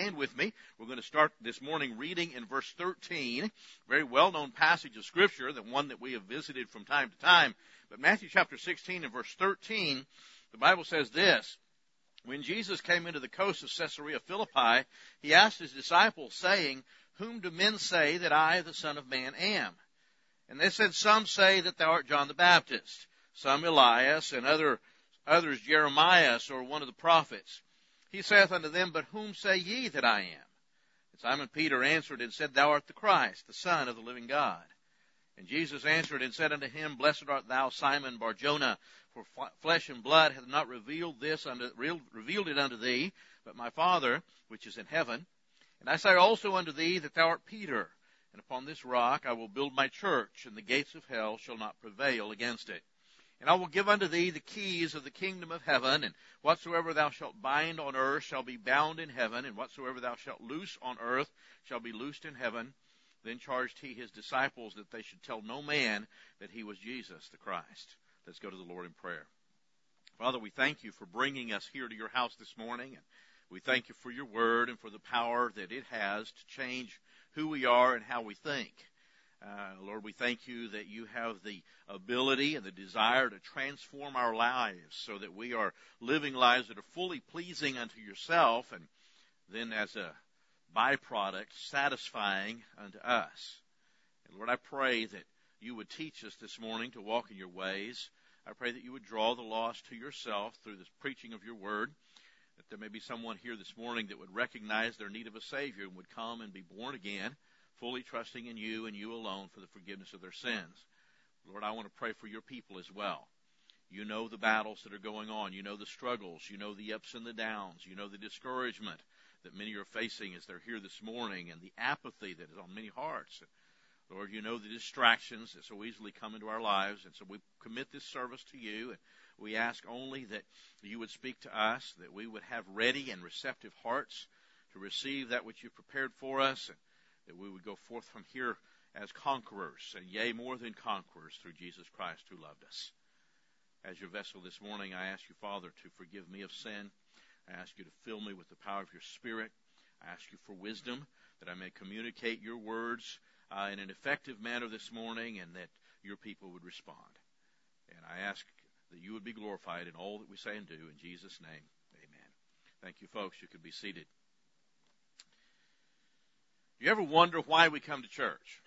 stand with me. We're going to start this morning reading in verse 13, very well known passage of scripture, the one that we have visited from time to time. But Matthew chapter 16 and verse 13, the Bible says this, when Jesus came into the coast of Caesarea Philippi, he asked his disciples saying, whom do men say that I, the son of man, am? And they said, some say that thou art John the Baptist, some Elias, and other, others Jeremiah or one of the prophets. He saith unto them, But whom say ye that I am? And Simon Peter answered and said, Thou art the Christ, the Son of the living God. And Jesus answered and said unto him, Blessed art thou, Simon Barjona, for flesh and blood hath not revealed this unto, revealed it unto thee, but my Father which is in heaven. And I say also unto thee that thou art Peter, and upon this rock I will build my church, and the gates of hell shall not prevail against it. And I will give unto thee the keys of the kingdom of heaven, and whatsoever thou shalt bind on earth shall be bound in heaven, and whatsoever thou shalt loose on earth shall be loosed in heaven. Then charged he his disciples that they should tell no man that he was Jesus the Christ. Let's go to the Lord in prayer. Father, we thank you for bringing us here to your house this morning, and we thank you for your word and for the power that it has to change who we are and how we think. Uh, Lord, we thank you that you have the ability and the desire to transform our lives so that we are living lives that are fully pleasing unto yourself and then as a byproduct satisfying unto us. And Lord, I pray that you would teach us this morning to walk in your ways. I pray that you would draw the lost to yourself through the preaching of your word. That there may be someone here this morning that would recognize their need of a Savior and would come and be born again fully trusting in you and you alone for the forgiveness of their sins. Lord, I want to pray for your people as well. You know the battles that are going on. You know the struggles. You know the ups and the downs. You know the discouragement that many are facing as they're here this morning and the apathy that is on many hearts. Lord, you know the distractions that so easily come into our lives. And so we commit this service to you and we ask only that you would speak to us, that we would have ready and receptive hearts to receive that which you've prepared for us. And that we would go forth from here as conquerors, and yea, more than conquerors through Jesus Christ who loved us. As your vessel this morning, I ask you, Father, to forgive me of sin. I ask you to fill me with the power of your Spirit. I ask you for wisdom that I may communicate your words uh, in an effective manner this morning and that your people would respond. And I ask that you would be glorified in all that we say and do. In Jesus' name, amen. Thank you, folks. You can be seated. You ever wonder why we come to church?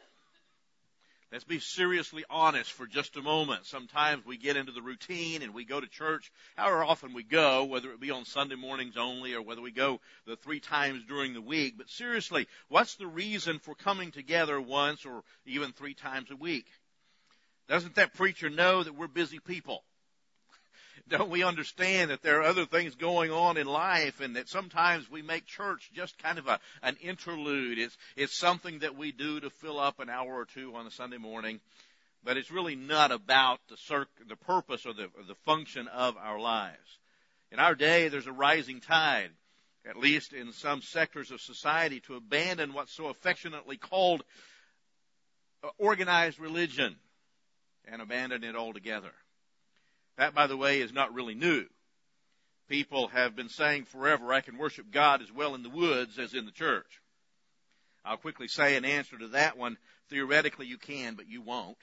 Let's be seriously honest for just a moment. Sometimes we get into the routine and we go to church, however often we go, whether it be on Sunday mornings only or whether we go the three times during the week. But seriously, what's the reason for coming together once or even three times a week? Doesn't that preacher know that we're busy people? Don't we understand that there are other things going on in life and that sometimes we make church just kind of a, an interlude. It's, it's something that we do to fill up an hour or two on a Sunday morning, but it's really not about the circ, the purpose or the, or the function of our lives. In our day, there's a rising tide, at least in some sectors of society, to abandon what's so affectionately called uh, organized religion and abandon it altogether. That, by the way, is not really new. People have been saying forever, I can worship God as well in the woods as in the church. I'll quickly say in answer to that one, theoretically you can, but you won't.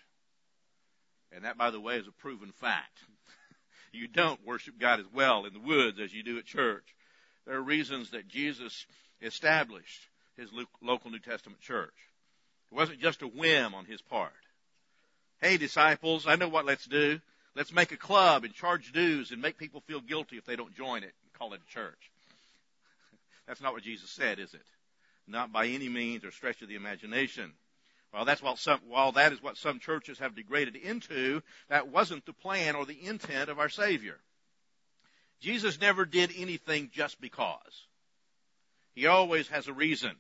And that, by the way, is a proven fact. you don't worship God as well in the woods as you do at church. There are reasons that Jesus established his local New Testament church. It wasn't just a whim on his part. Hey disciples, I know what let's do. Let's make a club and charge dues and make people feel guilty if they don't join it and call it a church. That's not what Jesus said, is it? Not by any means or stretch of the imagination. While that's what some, while that is what some churches have degraded into, that wasn't the plan or the intent of our Savior. Jesus never did anything just because. He always has a reason.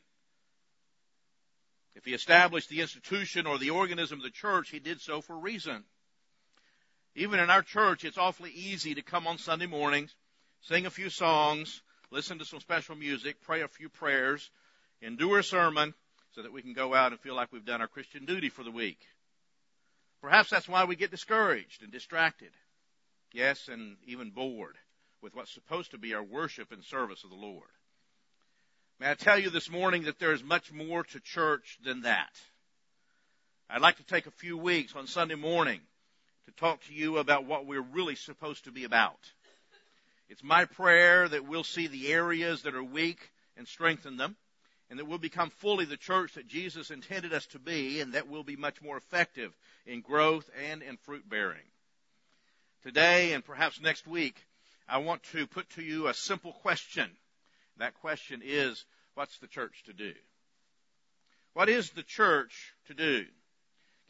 If he established the institution or the organism of the church, he did so for a reason. Even in our church, it's awfully easy to come on Sunday mornings, sing a few songs, listen to some special music, pray a few prayers, endure a sermon so that we can go out and feel like we've done our Christian duty for the week. Perhaps that's why we get discouraged and distracted. Yes, and even bored with what's supposed to be our worship and service of the Lord. May I tell you this morning that there is much more to church than that. I'd like to take a few weeks on Sunday morning to talk to you about what we're really supposed to be about. It's my prayer that we'll see the areas that are weak and strengthen them, and that we'll become fully the church that Jesus intended us to be, and that we'll be much more effective in growth and in fruit bearing. Today and perhaps next week, I want to put to you a simple question. That question is, what's the church to do? What is the church to do?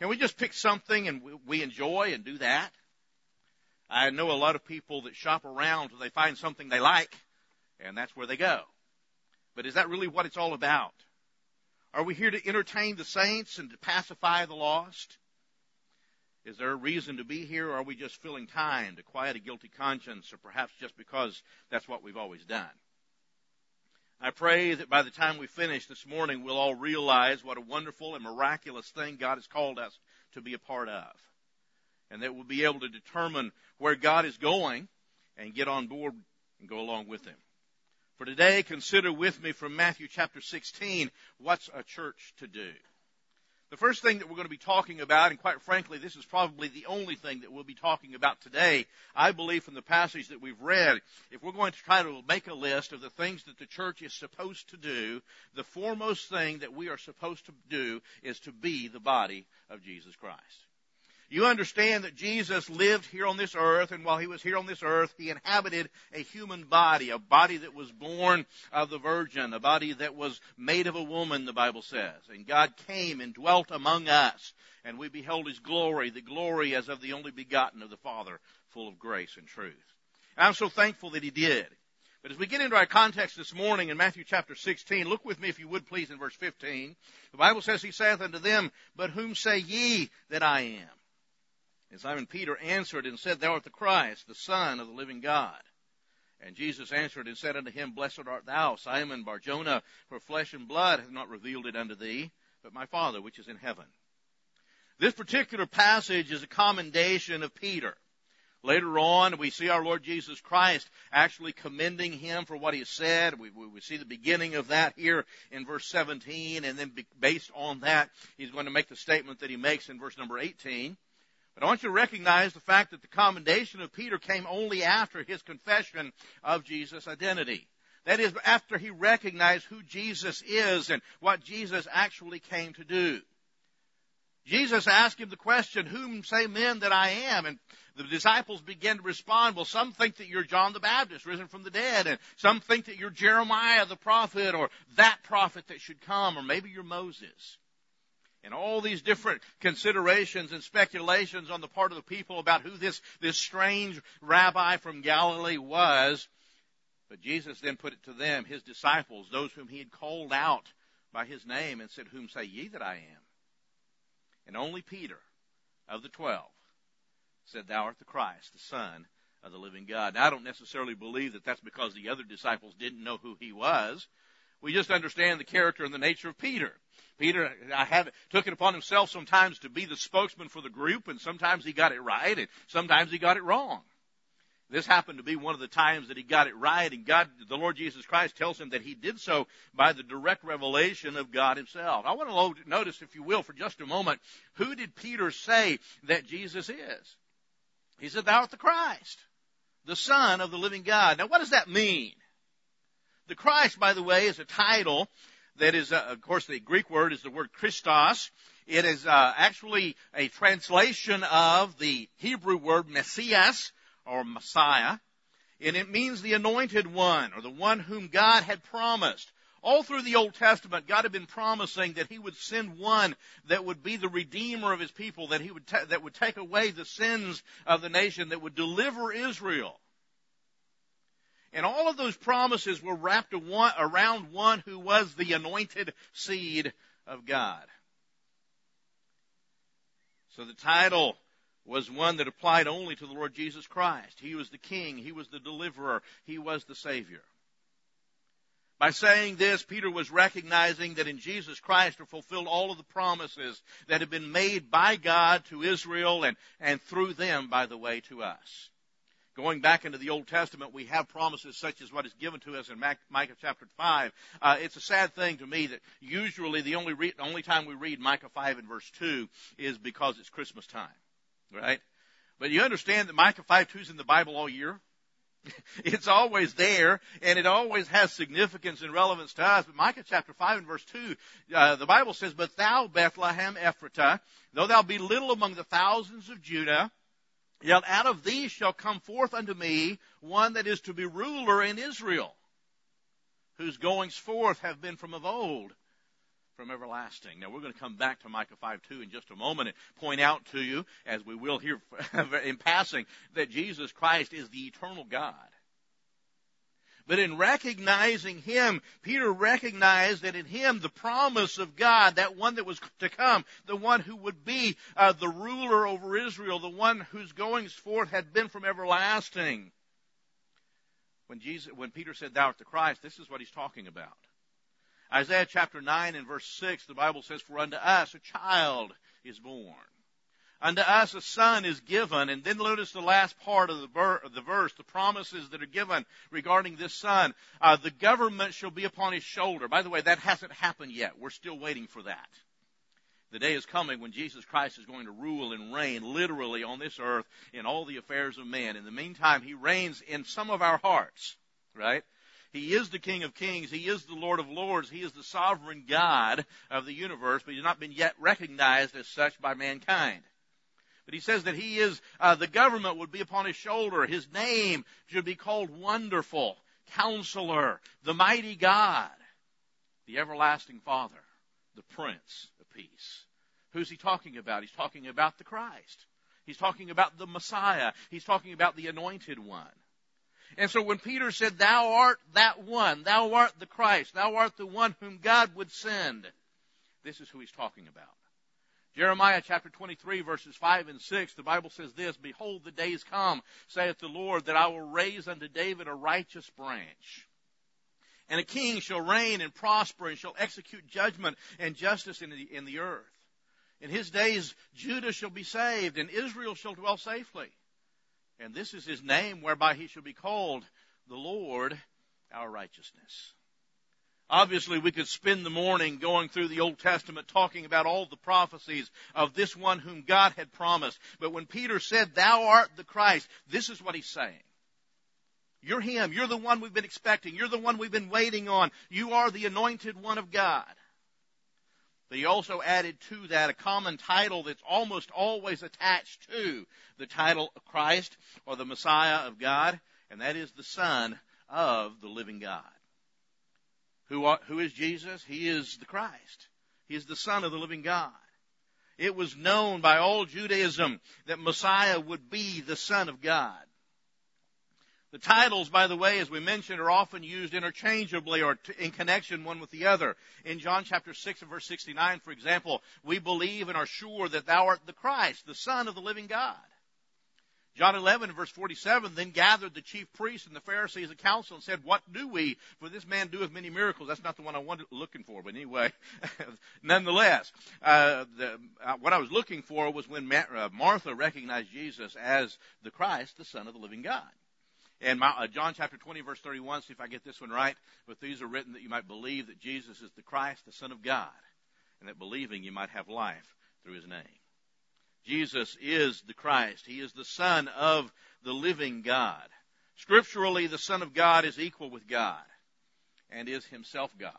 Can we just pick something and we enjoy and do that? I know a lot of people that shop around they find something they like, and that's where they go. But is that really what it's all about? Are we here to entertain the saints and to pacify the lost? Is there a reason to be here, or are we just filling time to quiet a guilty conscience, or perhaps just because that's what we've always done? I pray that by the time we finish this morning, we'll all realize what a wonderful and miraculous thing God has called us to be a part of. And that we'll be able to determine where God is going and get on board and go along with Him. For today, consider with me from Matthew chapter 16, what's a church to do? The first thing that we're going to be talking about, and quite frankly, this is probably the only thing that we'll be talking about today, I believe from the passage that we've read, if we're going to try to make a list of the things that the church is supposed to do, the foremost thing that we are supposed to do is to be the body of Jesus Christ. You understand that Jesus lived here on this earth, and while he was here on this earth, he inhabited a human body, a body that was born of the Virgin, a body that was made of a woman, the Bible says. And God came and dwelt among us, and we beheld his glory, the glory as of the only begotten of the Father, full of grace and truth. And I'm so thankful that he did. But as we get into our context this morning in Matthew chapter 16, look with me if you would please in verse 15. The Bible says, He saith unto them, But whom say ye that I am? And Simon Peter answered and said, Thou art the Christ, the Son of the living God. And Jesus answered and said unto him, Blessed art thou, Simon Barjona, for flesh and blood hath not revealed it unto thee, but my Father which is in heaven. This particular passage is a commendation of Peter. Later on, we see our Lord Jesus Christ actually commending him for what he said. We, we, we, see the beginning of that here in verse 17, and then based on that, he's going to make the statement that he makes in verse number 18. But I want you to recognize the fact that the commendation of Peter came only after his confession of Jesus' identity. That is, after he recognized who Jesus is and what Jesus actually came to do. Jesus asked him the question, whom say men that I am? And the disciples began to respond, well, some think that you're John the Baptist, risen from the dead, and some think that you're Jeremiah the prophet, or that prophet that should come, or maybe you're Moses and all these different considerations and speculations on the part of the people about who this, this strange rabbi from Galilee was. But Jesus then put it to them, his disciples, those whom he had called out by his name and said, Whom say ye that I am? And only Peter of the twelve said, Thou art the Christ, the Son of the living God. Now, I don't necessarily believe that that's because the other disciples didn't know who he was. We just understand the character and the nature of Peter. Peter I have, took it upon himself sometimes to be the spokesman for the group, and sometimes he got it right, and sometimes he got it wrong. This happened to be one of the times that he got it right, and God, the Lord Jesus Christ tells him that he did so by the direct revelation of God himself. I want to notice, if you will, for just a moment, who did Peter say that Jesus is? He said, Thou art the Christ, the Son of the living God. Now what does that mean? The Christ, by the way, is a title that is, uh, of course, the Greek word is the word Christos. It is uh, actually a translation of the Hebrew word Messias or Messiah, and it means the anointed one or the one whom God had promised. All through the Old Testament, God had been promising that He would send one that would be the redeemer of His people, that He would ta- that would take away the sins of the nation, that would deliver Israel. And all of those promises were wrapped around one who was the anointed seed of God. So the title was one that applied only to the Lord Jesus Christ. He was the King. He was the deliverer. He was the Savior. By saying this, Peter was recognizing that in Jesus Christ are fulfilled all of the promises that have been made by God to Israel and, and through them, by the way, to us. Going back into the Old Testament, we have promises such as what is given to us in Micah chapter 5. Uh, it's a sad thing to me that usually the only, re- only time we read Micah 5 and verse 2 is because it's Christmas time. Right? But you understand that Micah 5 2 is in the Bible all year? it's always there, and it always has significance and relevance to us. But Micah chapter 5 and verse 2, uh, the Bible says, But thou, Bethlehem Ephratah, though thou be little among the thousands of Judah, yet out of these shall come forth unto me one that is to be ruler in Israel, whose goings forth have been from of old, from everlasting. Now we're going to come back to Micah 5 2 in just a moment and point out to you, as we will here in passing, that Jesus Christ is the eternal God. But in recognizing Him, Peter recognized that in Him the promise of God, that one that was to come, the one who would be uh, the ruler over Israel, the one whose goings forth had been from everlasting. When Jesus, when Peter said, "Thou art the Christ," this is what he's talking about. Isaiah chapter 9 and verse 6, the Bible says, For unto us a child is born. Unto us a son is given. And then notice the last part of the, ver- of the verse, the promises that are given regarding this son. Uh, the government shall be upon his shoulder. By the way, that hasn't happened yet. We're still waiting for that. The day is coming when Jesus Christ is going to rule and reign literally on this earth in all the affairs of man. In the meantime, he reigns in some of our hearts, right? He is the King of Kings. He is the Lord of Lords. He is the sovereign God of the universe, but he's not been yet recognized as such by mankind. But he says that he is, uh, the government would be upon his shoulder. His name should be called Wonderful, Counselor, the Mighty God, the Everlasting Father, the Prince of Peace. Who's he talking about? He's talking about the Christ. He's talking about the Messiah. He's talking about the Anointed One. And so when Peter said, Thou art that one, thou art the Christ, thou art the one whom God would send, this is who he's talking about. Jeremiah chapter 23 verses 5 and 6, the Bible says this, Behold the days come, saith the Lord, that I will raise unto David a righteous branch. And a king shall reign and prosper and shall execute judgment and justice in the, in the earth. In his days Judah shall be saved and Israel shall dwell safely. And this is his name whereby he shall be called the Lord our righteousness. Obviously, we could spend the morning going through the Old Testament talking about all the prophecies of this one whom God had promised. But when Peter said, Thou art the Christ, this is what he's saying. You're him. You're the one we've been expecting. You're the one we've been waiting on. You are the anointed one of God. But he also added to that a common title that's almost always attached to the title of Christ or the Messiah of God, and that is the Son of the living God. Who, are, who is Jesus? He is the Christ. He is the Son of the living God. It was known by all Judaism that Messiah would be the Son of God. The titles, by the way, as we mentioned, are often used interchangeably or in connection one with the other. In John chapter 6 and verse 69, for example, we believe and are sure that thou art the Christ, the Son of the living God. John 11 verse 47, then gathered the chief priests and the Pharisees a council and said, what do we? For this man doeth many miracles. That's not the one I wanted looking for, but anyway, nonetheless, uh, the, uh, what I was looking for was when Ma- uh, Martha recognized Jesus as the Christ, the Son of the living God. And uh, John chapter 20 verse 31, see if I get this one right. But these are written that you might believe that Jesus is the Christ, the Son of God, and that believing you might have life through his name. Jesus is the Christ. He is the Son of the living God. Scripturally, the Son of God is equal with God and is himself God.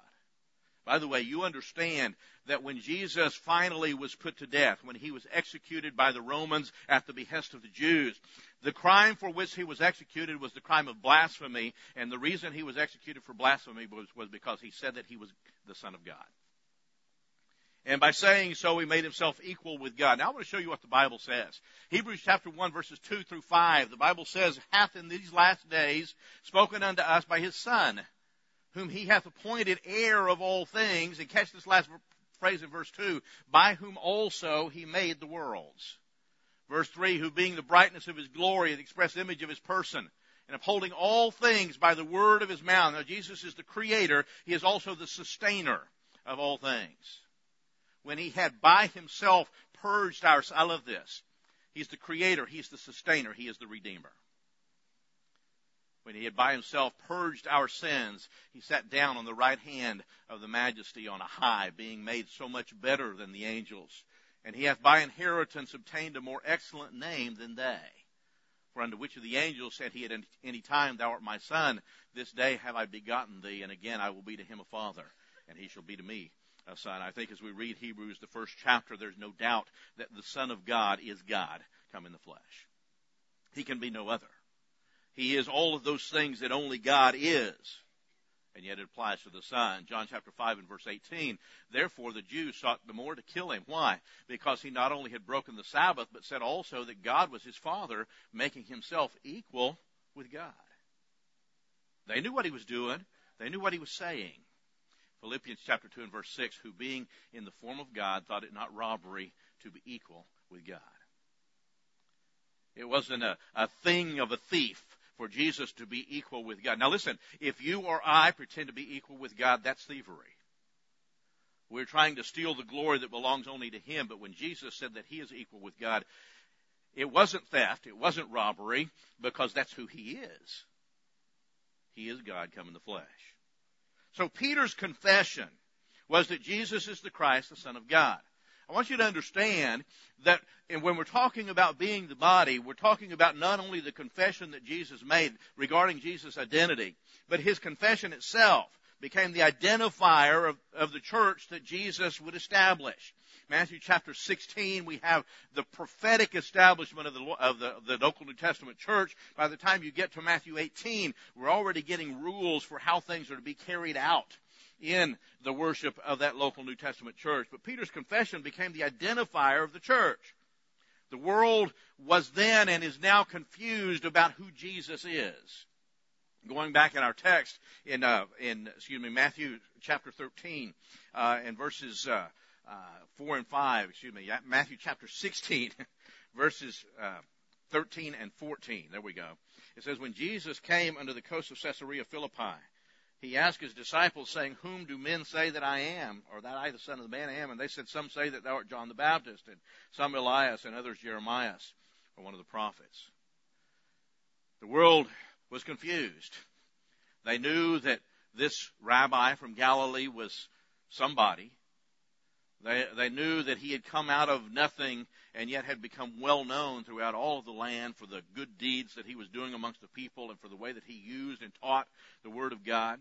By the way, you understand that when Jesus finally was put to death, when he was executed by the Romans at the behest of the Jews, the crime for which he was executed was the crime of blasphemy, and the reason he was executed for blasphemy was, was because he said that he was the Son of God. And by saying so, he made himself equal with God. Now I want to show you what the Bible says. Hebrews chapter 1 verses 2 through 5. The Bible says, hath in these last days spoken unto us by his Son, whom he hath appointed heir of all things. And catch this last phrase in verse 2, by whom also he made the worlds. Verse 3, who being the brightness of his glory, the express image of his person, and upholding all things by the word of his mouth. Now Jesus is the creator. He is also the sustainer of all things. When he had by himself purged our, I love this. He's the creator. He's the sustainer. He is the redeemer. When he had by himself purged our sins, he sat down on the right hand of the majesty on a high, being made so much better than the angels. And he hath by inheritance obtained a more excellent name than they. For unto which of the angels said he at any time, Thou art my son, this day have I begotten thee, and again I will be to him a father, and he shall be to me son. I think as we read Hebrews, the first chapter, there's no doubt that the Son of God is God come in the flesh. He can be no other. He is all of those things that only God is. And yet it applies to the Son. John chapter 5 and verse 18. Therefore the Jews sought the more to kill him. Why? Because he not only had broken the Sabbath, but said also that God was his Father, making himself equal with God. They knew what he was doing. They knew what he was saying. Philippians chapter 2 and verse 6, who being in the form of God thought it not robbery to be equal with God. It wasn't a, a thing of a thief for Jesus to be equal with God. Now listen, if you or I pretend to be equal with God, that's thievery. We're trying to steal the glory that belongs only to Him, but when Jesus said that He is equal with God, it wasn't theft, it wasn't robbery, because that's who He is. He is God come in the flesh. So Peter's confession was that Jesus is the Christ, the Son of God. I want you to understand that when we're talking about being the body, we're talking about not only the confession that Jesus made regarding Jesus' identity, but his confession itself became the identifier of, of the church that Jesus would establish. Matthew chapter 16, we have the prophetic establishment of the, of the, the local New Testament church. By the time you get to Matthew 18, we're already getting rules for how things are to be carried out in the worship of that local New Testament church. But Peter's confession became the identifier of the church. The world was then and is now confused about who Jesus is. Going back in our text in uh, in excuse me Matthew chapter 13 uh, and verses uh, 4 and 5 excuse me Matthew chapter 16 verses uh, 13 and 14 there we go it says when Jesus came under the coast of Caesarea Philippi he asked his disciples, saying, Whom do men say that I am, or that I, the Son of the Man, am? And they said, Some say that thou art John the Baptist, and some Elias, and others Jeremiah, or one of the prophets. The world was confused. They knew that this rabbi from Galilee was somebody. They, they knew that he had come out of nothing and yet had become well known throughout all of the land for the good deeds that he was doing amongst the people and for the way that he used and taught the Word of God.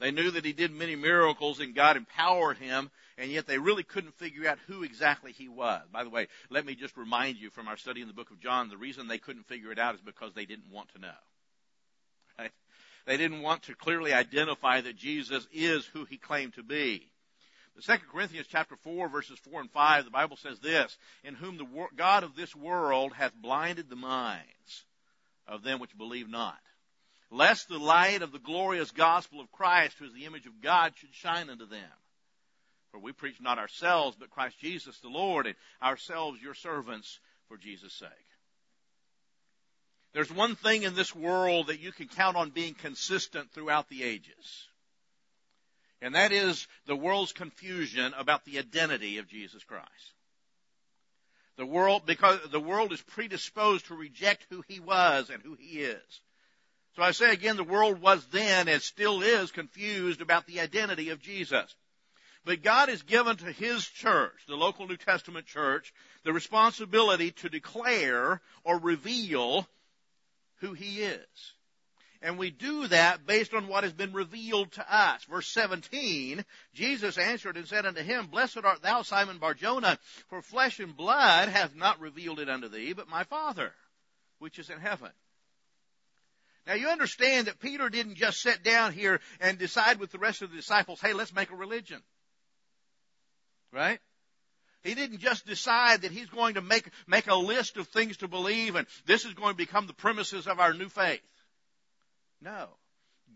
They knew that he did many miracles and God empowered him, and yet they really couldn't figure out who exactly he was. By the way, let me just remind you from our study in the book of John, the reason they couldn't figure it out is because they didn't want to know. Right? They didn't want to clearly identify that Jesus is who he claimed to be. The Second Corinthians chapter 4 verses 4 and 5, the Bible says this, in whom the God of this world hath blinded the minds of them which believe not lest the light of the glorious gospel of Christ, who is the image of God, should shine unto them. For we preach not ourselves, but Christ Jesus the Lord, and ourselves your servants for Jesus' sake. There's one thing in this world that you can count on being consistent throughout the ages. And that is the world's confusion about the identity of Jesus Christ. The world, because the world is predisposed to reject who he was and who he is. So I say again, the world was then and still is confused about the identity of Jesus. But God has given to His church, the local New Testament church, the responsibility to declare or reveal who He is. And we do that based on what has been revealed to us. Verse 17, Jesus answered and said unto him, Blessed art thou, Simon Barjona, for flesh and blood hath not revealed it unto thee, but my Father, which is in heaven. Now you understand that Peter didn't just sit down here and decide with the rest of the disciples, hey, let's make a religion. Right? He didn't just decide that he's going to make, make a list of things to believe and this is going to become the premises of our new faith. No.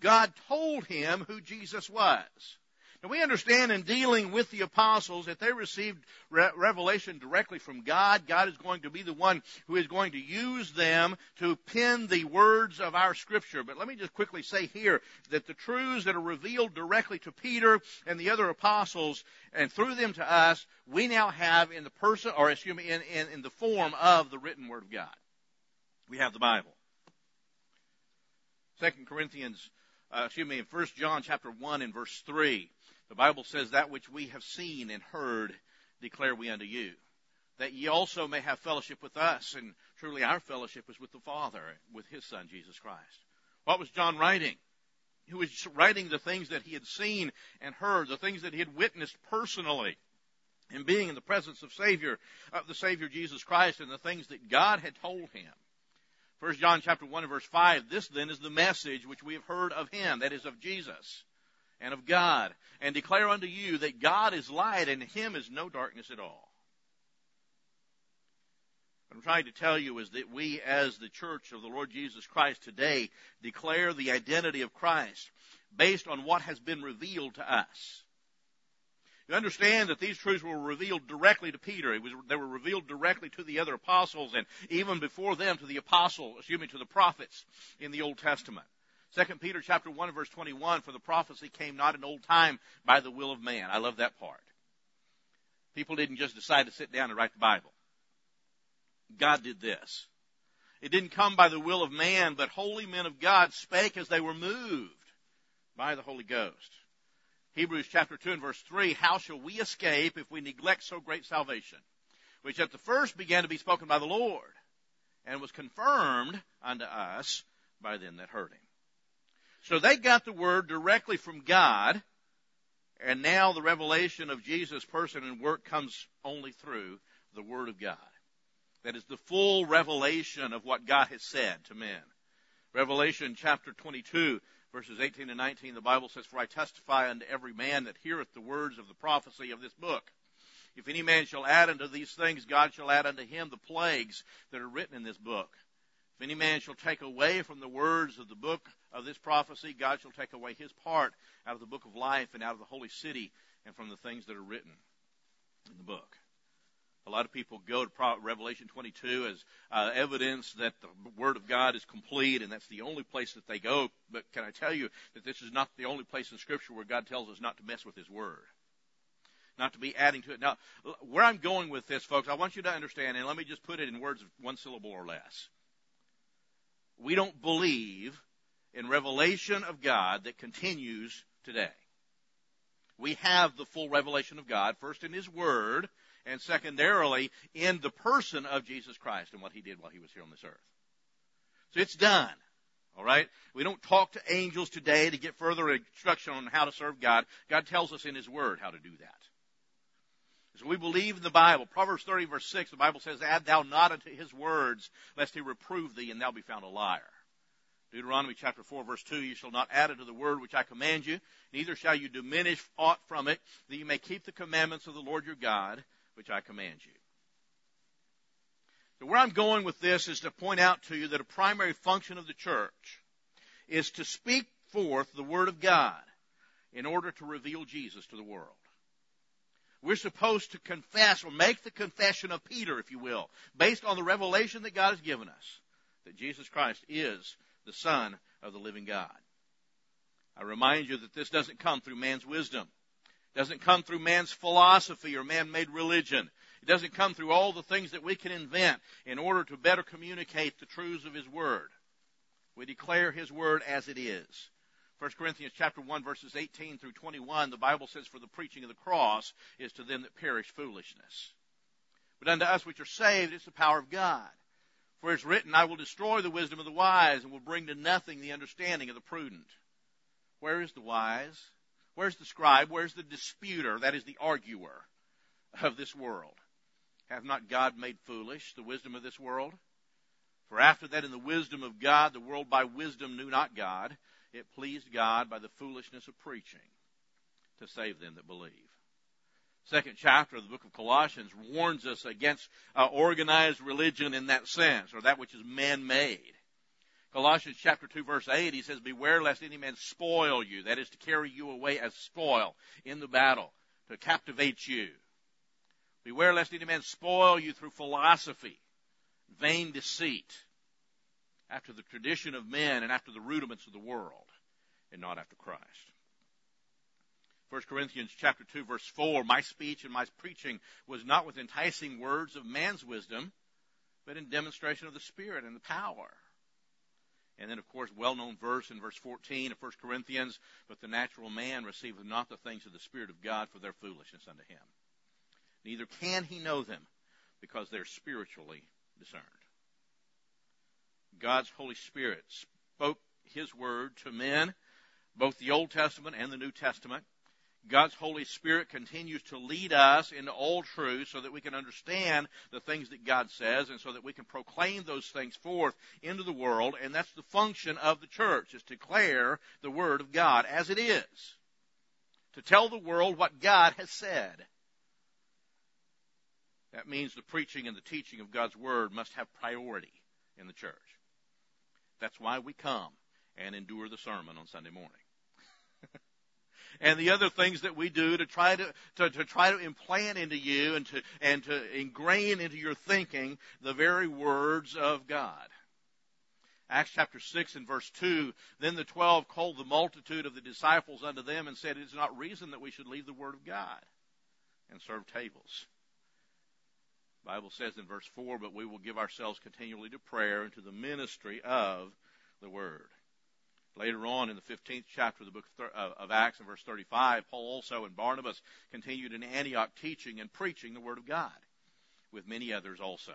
God told him who Jesus was. Now we understand in dealing with the apostles that they received re- revelation directly from God. God is going to be the one who is going to use them to pen the words of our scripture. But let me just quickly say here that the truths that are revealed directly to Peter and the other apostles and through them to us, we now have in the person, or excuse me, in, in, in the form of the written word of God. We have the Bible. Second Corinthians, uh, excuse me, in First John chapter 1 and verse 3, the Bible says, That which we have seen and heard declare we unto you, that ye also may have fellowship with us, and truly our fellowship is with the Father, with his Son, Jesus Christ. What was John writing? He was writing the things that he had seen and heard, the things that he had witnessed personally and being in the presence of Savior, of the Savior Jesus Christ and the things that God had told him. First John chapter 1 and verse 5, this then is the message which we have heard of him, that is of Jesus and of God, and declare unto you that God is light and in him is no darkness at all. What I'm trying to tell you is that we as the church of the Lord Jesus Christ today declare the identity of Christ based on what has been revealed to us. You understand that these truths were revealed directly to Peter. Was, they were revealed directly to the other apostles and even before them to the apostles, excuse me, to the prophets in the Old Testament. Second Peter chapter 1 verse 21, for the prophecy came not in old time by the will of man. I love that part. People didn't just decide to sit down and write the Bible. God did this. It didn't come by the will of man, but holy men of God spake as they were moved by the Holy Ghost. Hebrews chapter 2 and verse 3, how shall we escape if we neglect so great salvation, which at the first began to be spoken by the Lord, and was confirmed unto us by them that heard him. So they got the word directly from God, and now the revelation of Jesus' person and work comes only through the word of God. That is the full revelation of what God has said to men. Revelation chapter 22 verses 18 and 19, the Bible says, For I testify unto every man that heareth the words of the prophecy of this book. If any man shall add unto these things, God shall add unto him the plagues that are written in this book. If any man shall take away from the words of the book of this prophecy, God shall take away his part out of the book of life and out of the holy city and from the things that are written in the book. A lot of people go to Revelation 22 as uh, evidence that the Word of God is complete, and that's the only place that they go. But can I tell you that this is not the only place in Scripture where God tells us not to mess with His Word? Not to be adding to it. Now, where I'm going with this, folks, I want you to understand, and let me just put it in words of one syllable or less. We don't believe in revelation of God that continues today. We have the full revelation of God, first in His Word, and secondarily in the person of Jesus Christ and what he did while he was here on this earth. So it's done. All right? We don't talk to angels today to get further instruction on how to serve God. God tells us in His Word how to do that. So we believe in the Bible. Proverbs 30 verse 6, the Bible says, Add thou not unto His words, lest He reprove thee, and thou be found a liar. Deuteronomy chapter 4 verse 2, You shall not add unto the word which I command you, neither shall you diminish aught from it, that you may keep the commandments of the Lord your God, which I command you. So where I'm going with this is to point out to you that a primary function of the church is to speak forth the Word of God in order to reveal Jesus to the world. We're supposed to confess or make the confession of Peter, if you will, based on the revelation that God has given us, that Jesus Christ is the Son of the living God. I remind you that this doesn't come through man's wisdom. It doesn't come through man's philosophy or man-made religion. It doesn't come through all the things that we can invent in order to better communicate the truths of His Word. We declare His Word as it is. 1 Corinthians chapter 1 verses 18 through 21, the Bible says, For the preaching of the cross is to them that perish foolishness. But unto us which are saved, it's the power of God. For it's written, I will destroy the wisdom of the wise and will bring to nothing the understanding of the prudent. Where is the wise? Where's the scribe? Where's the disputer? That is the arguer of this world. Have not God made foolish the wisdom of this world? For after that in the wisdom of God, the world by wisdom knew not God. It pleased God by the foolishness of preaching to save them that believe. Second chapter of the book of Colossians warns us against uh, organized religion in that sense, or that which is man-made. Colossians chapter 2 verse 8, he says, Beware lest any man spoil you. That is to carry you away as spoil in the battle, to captivate you. Beware lest any man spoil you through philosophy, vain deceit, after the tradition of men and after the rudiments of the world, and not after Christ. 1 Corinthians chapter 2 verse 4, My speech and my preaching was not with enticing words of man's wisdom, but in demonstration of the Spirit and the power And then, of course, well-known verse in verse 14 of 1 Corinthians, but the natural man receiveth not the things of the Spirit of God for their foolishness unto him. Neither can he know them because they're spiritually discerned. God's Holy Spirit spoke His word to men, both the Old Testament and the New Testament. God's Holy Spirit continues to lead us into all truth so that we can understand the things that God says and so that we can proclaim those things forth into the world. And that's the function of the church, is to declare the Word of God as it is. To tell the world what God has said. That means the preaching and the teaching of God's Word must have priority in the church. That's why we come and endure the sermon on Sunday morning. And the other things that we do to try to, to, to, try to implant into you and to, and to ingrain into your thinking the very words of God. Acts chapter 6 and verse 2, then the twelve called the multitude of the disciples unto them and said, It is not reason that we should leave the word of God and serve tables. The Bible says in verse 4, but we will give ourselves continually to prayer and to the ministry of the word. Later on in the 15th chapter of the book of Acts in verse 35, Paul also and Barnabas continued in Antioch teaching and preaching the word of God with many others also.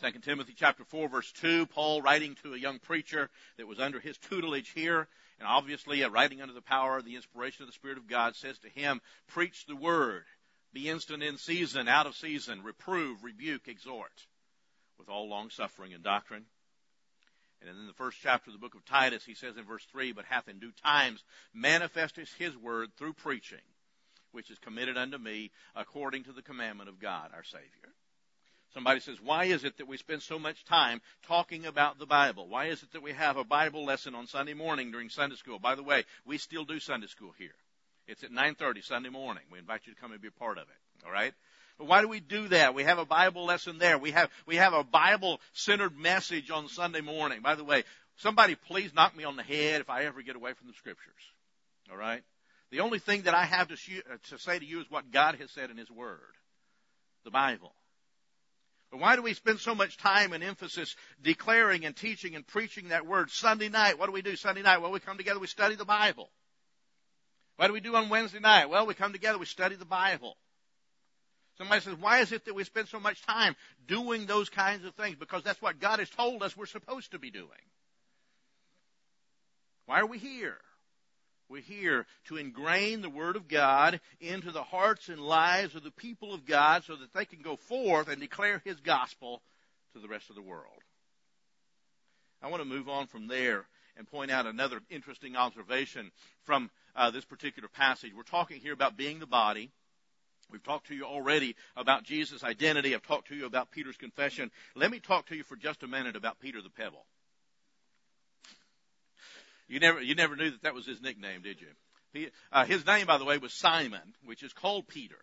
2 Timothy chapter 4 verse 2, Paul writing to a young preacher that was under his tutelage here, and obviously writing under the power of the inspiration of the Spirit of God, says to him, preach the word, be instant in season, out of season, reprove, rebuke, exhort, with all long suffering and doctrine. And in the first chapter of the book of Titus, he says in verse 3, But hath in due times manifested his word through preaching, which is committed unto me according to the commandment of God our Savior. Somebody says, why is it that we spend so much time talking about the Bible? Why is it that we have a Bible lesson on Sunday morning during Sunday school? By the way, we still do Sunday school here. It's at 9.30 Sunday morning. We invite you to come and be a part of it. All right? But why do we do that? We have a Bible lesson there. We have, we have a Bible centered message on Sunday morning. By the way, somebody please knock me on the head if I ever get away from the scriptures. All right? The only thing that I have to, sh- uh, to say to you is what God has said in His Word. The Bible. But why do we spend so much time and emphasis declaring and teaching and preaching that word? Sunday night, what do we do Sunday night? Well, we come together, we study the Bible. What do we do on Wednesday night? Well, we come together, we study the Bible. Somebody says, why is it that we spend so much time doing those kinds of things? Because that's what God has told us we're supposed to be doing. Why are we here? We're here to ingrain the Word of God into the hearts and lives of the people of God so that they can go forth and declare His gospel to the rest of the world. I want to move on from there and point out another interesting observation from uh, this particular passage. We're talking here about being the body. We've talked to you already about Jesus' identity. I've talked to you about Peter's confession. Let me talk to you for just a minute about Peter the Pebble. You never, you never knew that that was his nickname, did you? He, uh, his name, by the way, was Simon, which is called Peter.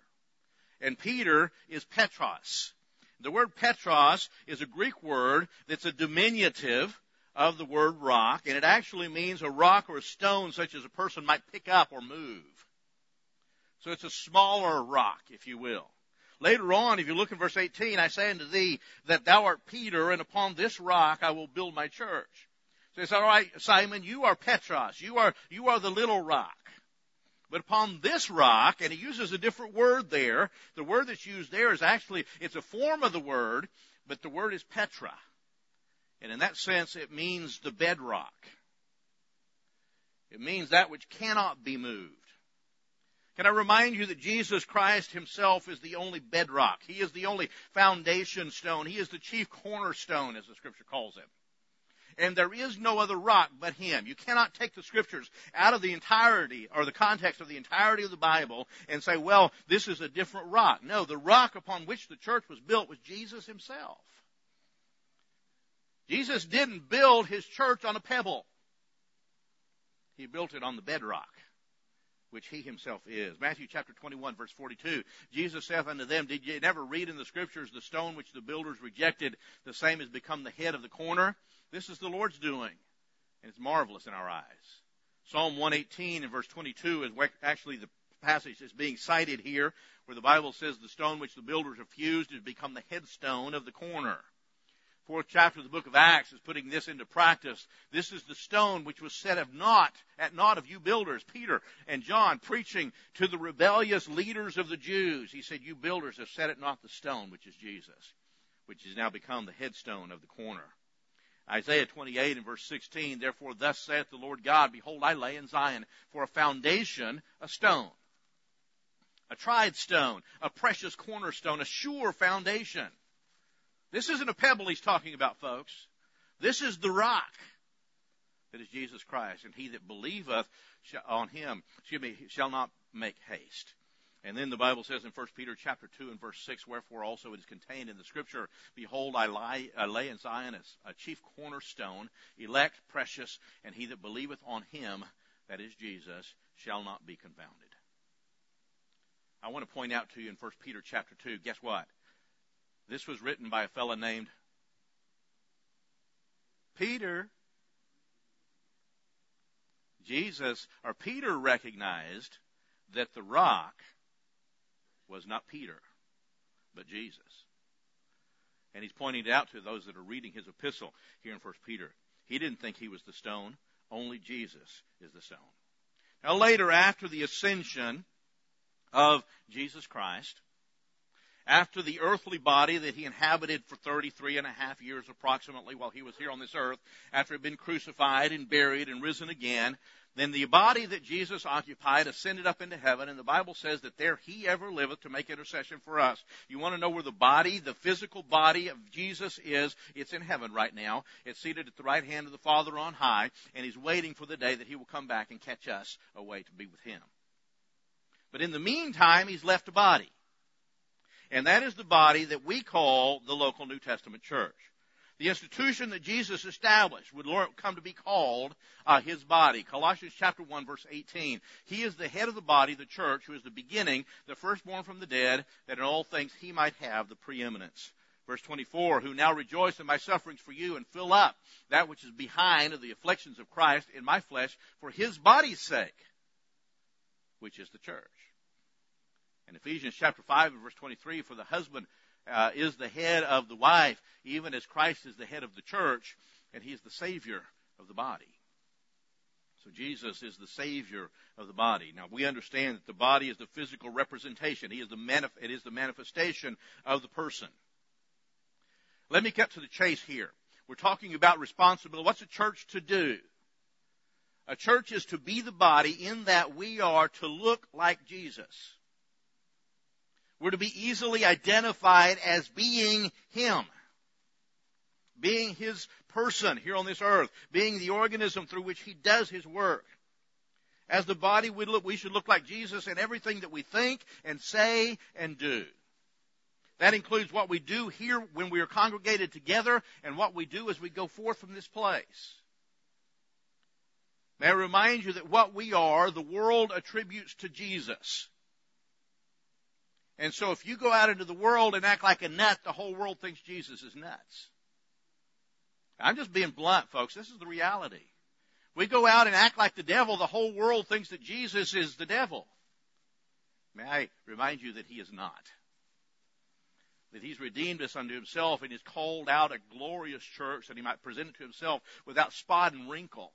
And Peter is Petros. The word Petros is a Greek word that's a diminutive of the word rock, and it actually means a rock or a stone such as a person might pick up or move. So it's a smaller rock, if you will. Later on, if you look in verse 18, I say unto thee that thou art Peter, and upon this rock I will build my church. So it's all right, Simon, you are Petros. You are, you are the little rock. But upon this rock, and he uses a different word there, the word that's used there is actually, it's a form of the word, but the word is Petra. And in that sense, it means the bedrock. It means that which cannot be moved. Can I remind you that Jesus Christ himself is the only bedrock. He is the only foundation stone. He is the chief cornerstone, as the scripture calls him. And there is no other rock but him. You cannot take the scriptures out of the entirety or the context of the entirety of the Bible and say, well, this is a different rock. No, the rock upon which the church was built was Jesus himself. Jesus didn't build his church on a pebble. He built it on the bedrock which he himself is. Matthew chapter 21 verse 42. Jesus saith unto them, Did ye never read in the scriptures the stone which the builders rejected, the same has become the head of the corner? This is the Lord's doing, and it's marvelous in our eyes. Psalm 118 and verse 22 is actually the passage that's being cited here, where the Bible says the stone which the builders refused has become the headstone of the corner. Fourth chapter of the book of Acts is putting this into practice. This is the stone which was set of naught, at naught of you builders, Peter and John preaching to the rebellious leaders of the Jews. He said, you builders have set at naught the stone, which is Jesus, which has now become the headstone of the corner. Isaiah 28 and verse 16, therefore thus saith the Lord God, behold I lay in Zion for a foundation a stone, a tried stone, a precious cornerstone, a sure foundation. This isn't a pebble he's talking about, folks. This is the rock that is Jesus Christ, and he that believeth on him shall not make haste. And then the Bible says in 1 Peter chapter 2 and verse 6, wherefore also it is contained in the scripture, behold, I, lie, I lay in Zion a chief cornerstone, elect, precious, and he that believeth on him, that is Jesus, shall not be confounded. I want to point out to you in 1 Peter chapter 2, guess what? This was written by a fellow named Peter. Jesus, or Peter recognized that the rock was not Peter, but Jesus. And he's pointing it out to those that are reading his epistle here in 1 Peter. He didn't think he was the stone. Only Jesus is the stone. Now later, after the ascension of Jesus Christ, after the earthly body that he inhabited for 33 and a half years approximately while he was here on this earth, after he had been crucified and buried and risen again, then the body that Jesus occupied ascended up into heaven, and the Bible says that there he ever liveth to make intercession for us. You want to know where the body, the physical body of Jesus is? It's in heaven right now. It's seated at the right hand of the Father on high, and he's waiting for the day that he will come back and catch us away to be with him. But in the meantime, he's left a body. And that is the body that we call the local New Testament church. The institution that Jesus established would come to be called uh, his body. Colossians chapter 1 verse 18. He is the head of the body, the church, who is the beginning, the firstborn from the dead, that in all things he might have the preeminence. Verse 24, who now rejoice in my sufferings for you and fill up that which is behind of the afflictions of Christ in my flesh for his body's sake, which is the church. In Ephesians chapter 5 and verse 23, for the husband uh, is the head of the wife, even as Christ is the head of the church, and he is the Savior of the body. So Jesus is the Savior of the body. Now we understand that the body is the physical representation. He is the manif- it is the manifestation of the person. Let me get to the chase here. We're talking about responsibility. What's a church to do? A church is to be the body in that we are to look like Jesus. We're to be easily identified as being Him. Being His person here on this earth. Being the organism through which He does His work. As the body, we, look, we should look like Jesus in everything that we think and say and do. That includes what we do here when we are congregated together and what we do as we go forth from this place. May I remind you that what we are, the world attributes to Jesus. And so if you go out into the world and act like a nut, the whole world thinks Jesus is nuts. I'm just being blunt, folks. This is the reality. We go out and act like the devil, the whole world thinks that Jesus is the devil. May I remind you that he is not. That he's redeemed us unto himself and he's called out a glorious church that he might present it to himself without spot and wrinkle.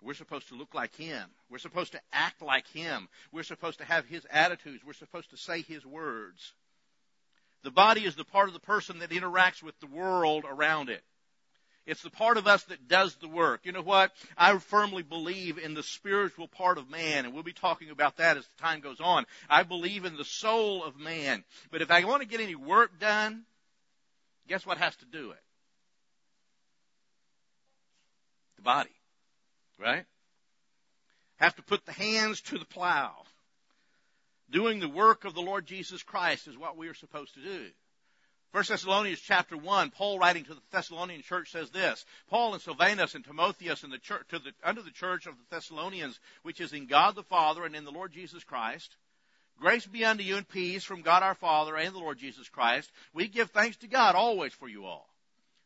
We're supposed to look like Him. We're supposed to act like Him. We're supposed to have His attitudes. We're supposed to say His words. The body is the part of the person that interacts with the world around it. It's the part of us that does the work. You know what? I firmly believe in the spiritual part of man, and we'll be talking about that as the time goes on. I believe in the soul of man. But if I want to get any work done, guess what has to do it? The body. Right? Have to put the hands to the plow. Doing the work of the Lord Jesus Christ is what we are supposed to do. 1 Thessalonians chapter 1, Paul writing to the Thessalonian church says this, Paul and Silvanus and Timotheus and the church, to the, under the church of the Thessalonians, which is in God the Father and in the Lord Jesus Christ, grace be unto you and peace from God our Father and the Lord Jesus Christ. We give thanks to God always for you all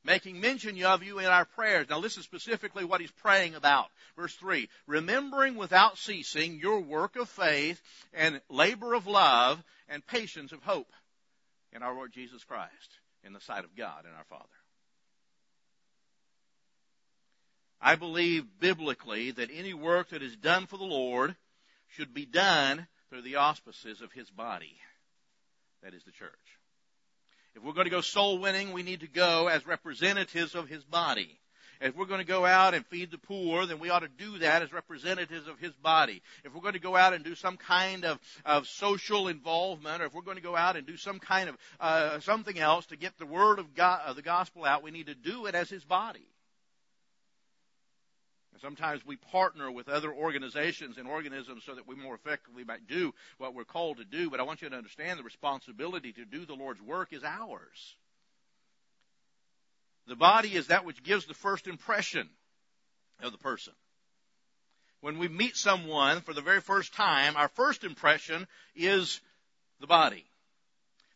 making mention of you in our prayers. Now listen specifically what he's praying about. Verse 3, remembering without ceasing your work of faith and labor of love and patience of hope in our Lord Jesus Christ. in the sight of God and our Father. I believe biblically that any work that is done for the Lord should be done through the auspices of His body. That is the church. If we're going to go soul winning, we need to go as representatives of His body. If we're going to go out and feed the poor, then we ought to do that as representatives of His body. If we're going to go out and do some kind of, of social involvement, or if we're going to go out and do some kind of uh, something else to get the word of God, uh, the gospel out, we need to do it as His body. Sometimes we partner with other organizations and organisms so that we more effectively might do what we're called to do. But I want you to understand the responsibility to do the Lord's work is ours. The body is that which gives the first impression of the person. When we meet someone for the very first time, our first impression is the body.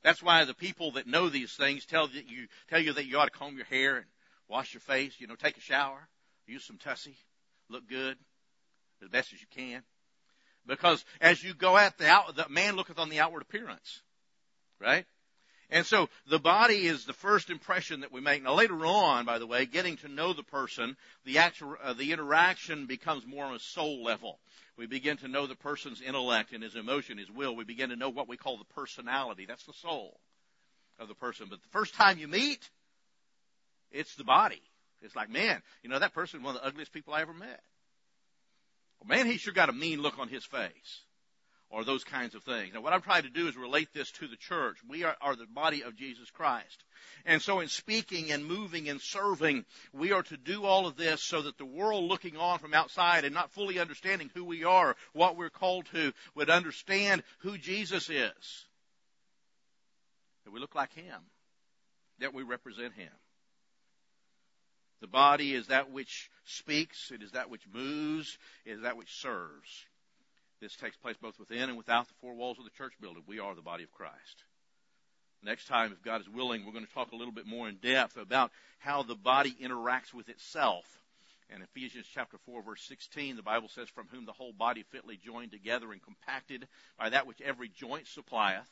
That's why the people that know these things tell you, tell you that you ought to comb your hair and wash your face, you know, take a shower, use some tussie, look good as best as you can. Because as you go at the out, the man looketh on the outward appearance. Right? And so the body is the first impression that we make. Now later on, by the way, getting to know the person, the actual, uh, the interaction becomes more on a soul level. We begin to know the person's intellect and his emotion, his will. We begin to know what we call the personality. That's the soul of the person. But the first time you meet, it's the body. It's like, man, you know, that person one of the ugliest people I ever met. Well, man, he sure got a mean look on his face or those kinds of things. Now, what I'm trying to do is relate this to the church. We are, are, the body of Jesus Christ. And so in speaking and moving and serving, we are to do all of this so that the world looking on from outside and not fully understanding who we are, what we're called to, would understand who Jesus is. That we look like Him. That we represent Him. The body is that which speaks, it is that which moves, it is that which serves. This takes place both within and without the four walls of the church building. We are the body of Christ. Next time, if God is willing, we're going to talk a little bit more in depth about how the body interacts with itself. In Ephesians chapter 4 verse 16, the Bible says, from whom the whole body fitly joined together and compacted by that which every joint supplieth,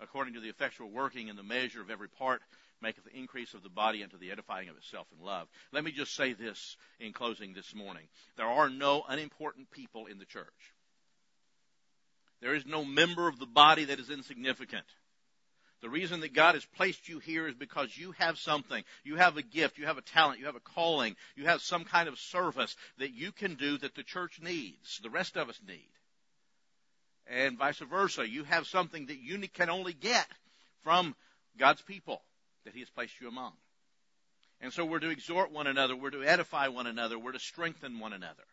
according to the effectual working in the measure of every part, maketh the increase of the body unto the edifying of itself in love. Let me just say this in closing this morning. There are no unimportant people in the church. There is no member of the body that is insignificant. The reason that God has placed you here is because you have something. You have a gift, you have a talent, you have a calling, you have some kind of service that you can do that the church needs, the rest of us need. And vice versa. You have something that you can only get from God's people that He has placed you among. And so we're to exhort one another, we're to edify one another, we're to strengthen one another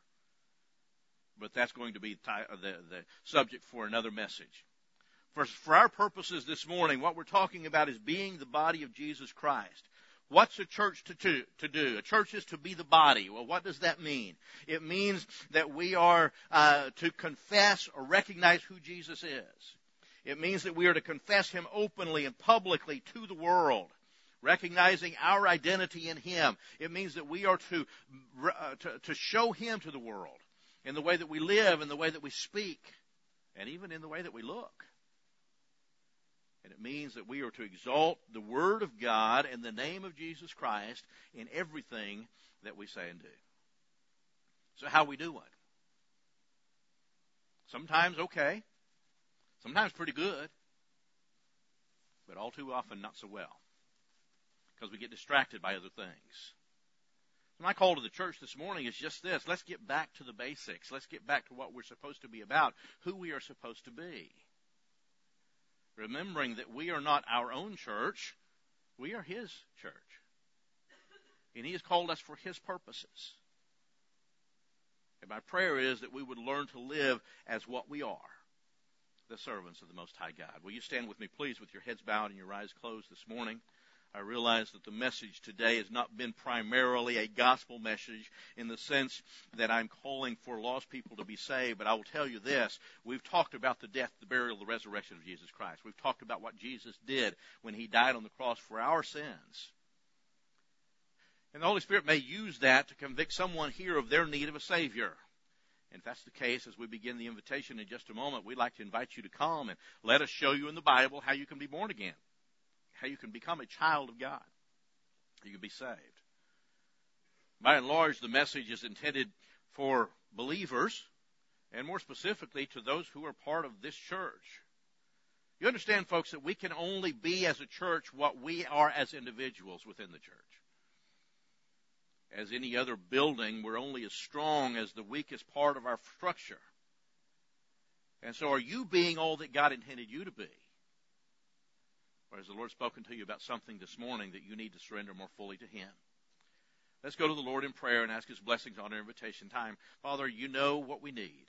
but that's going to be the, the subject for another message. For, for our purposes this morning, what we're talking about is being the body of Jesus Christ. What's a church to, to, to do? A church is to be the body. Well, what does that mean? It means that we are uh, to confess or recognize who Jesus is. It means that we are to confess Him openly and publicly to the world recognizing our identity in Him. It means that we are to, uh, to, to, show Him to the world in the way that we live, in the way that we speak, and even in the way that we look. And it means that we are to exalt the Word of God and the name of Jesus Christ in everything that we say and do. So how we do it? Sometimes okay. Sometimes pretty good. But all too often not so well. Because we get distracted by other things. My call to the church this morning is just this. Let's get back to the basics. Let's get back to what we're supposed to be about, who we are supposed to be. Remembering that we are not our own church, we are His church. And He has called us for His purposes. And my prayer is that we would learn to live as what we are, the servants of the Most High God. Will you stand with me, please, with your heads bowed and your eyes closed this morning? I realize that the message today has not been primarily a gospel message in the sense that I'm calling for lost people to be saved, but I will tell you this. We've talked about the death, the burial, the resurrection of Jesus Christ. We've talked about what Jesus did when he died on the cross for our sins. And the Holy Spirit may use that to convict someone here of their need of a Savior. And if that's the case, as we begin the invitation in just a moment, we'd like to invite you to come and let us show you in the Bible how you can be born again how you can become a child of God. You can be saved. By and large, the message is intended for believers, and more specifically to those who are part of this church. You understand, folks, that we can only be as a church what we are as individuals within the church. As any other building, we're only as strong as the weakest part of our structure. And so are you being all that God intended you to be? Or has the Lord spoken to you about something this morning that you need to surrender more fully to Him? Let's go to the Lord in prayer and ask His blessings on our invitation time. Father, you know what we need.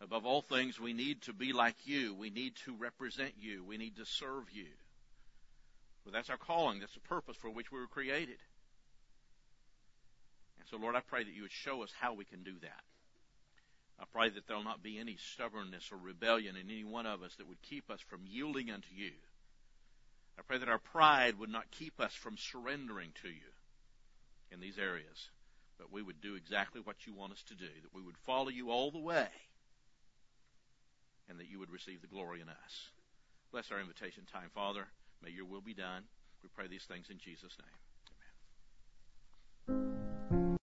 Above all things, we need to be like you. We need to represent you. We need to serve you. Well, that's our calling. That's the purpose for which we were created. And so, Lord, I pray that you would show us how we can do that. I pray that there'll not be any stubbornness or rebellion in any one of us that would keep us from yielding unto you. I pray that our pride would not keep us from surrendering to you in these areas, but we would do exactly what you want us to do, that we would follow you all the way and that you would receive the glory in us. Bless our invitation time, Father. May your will be done. We pray these things in Jesus' name.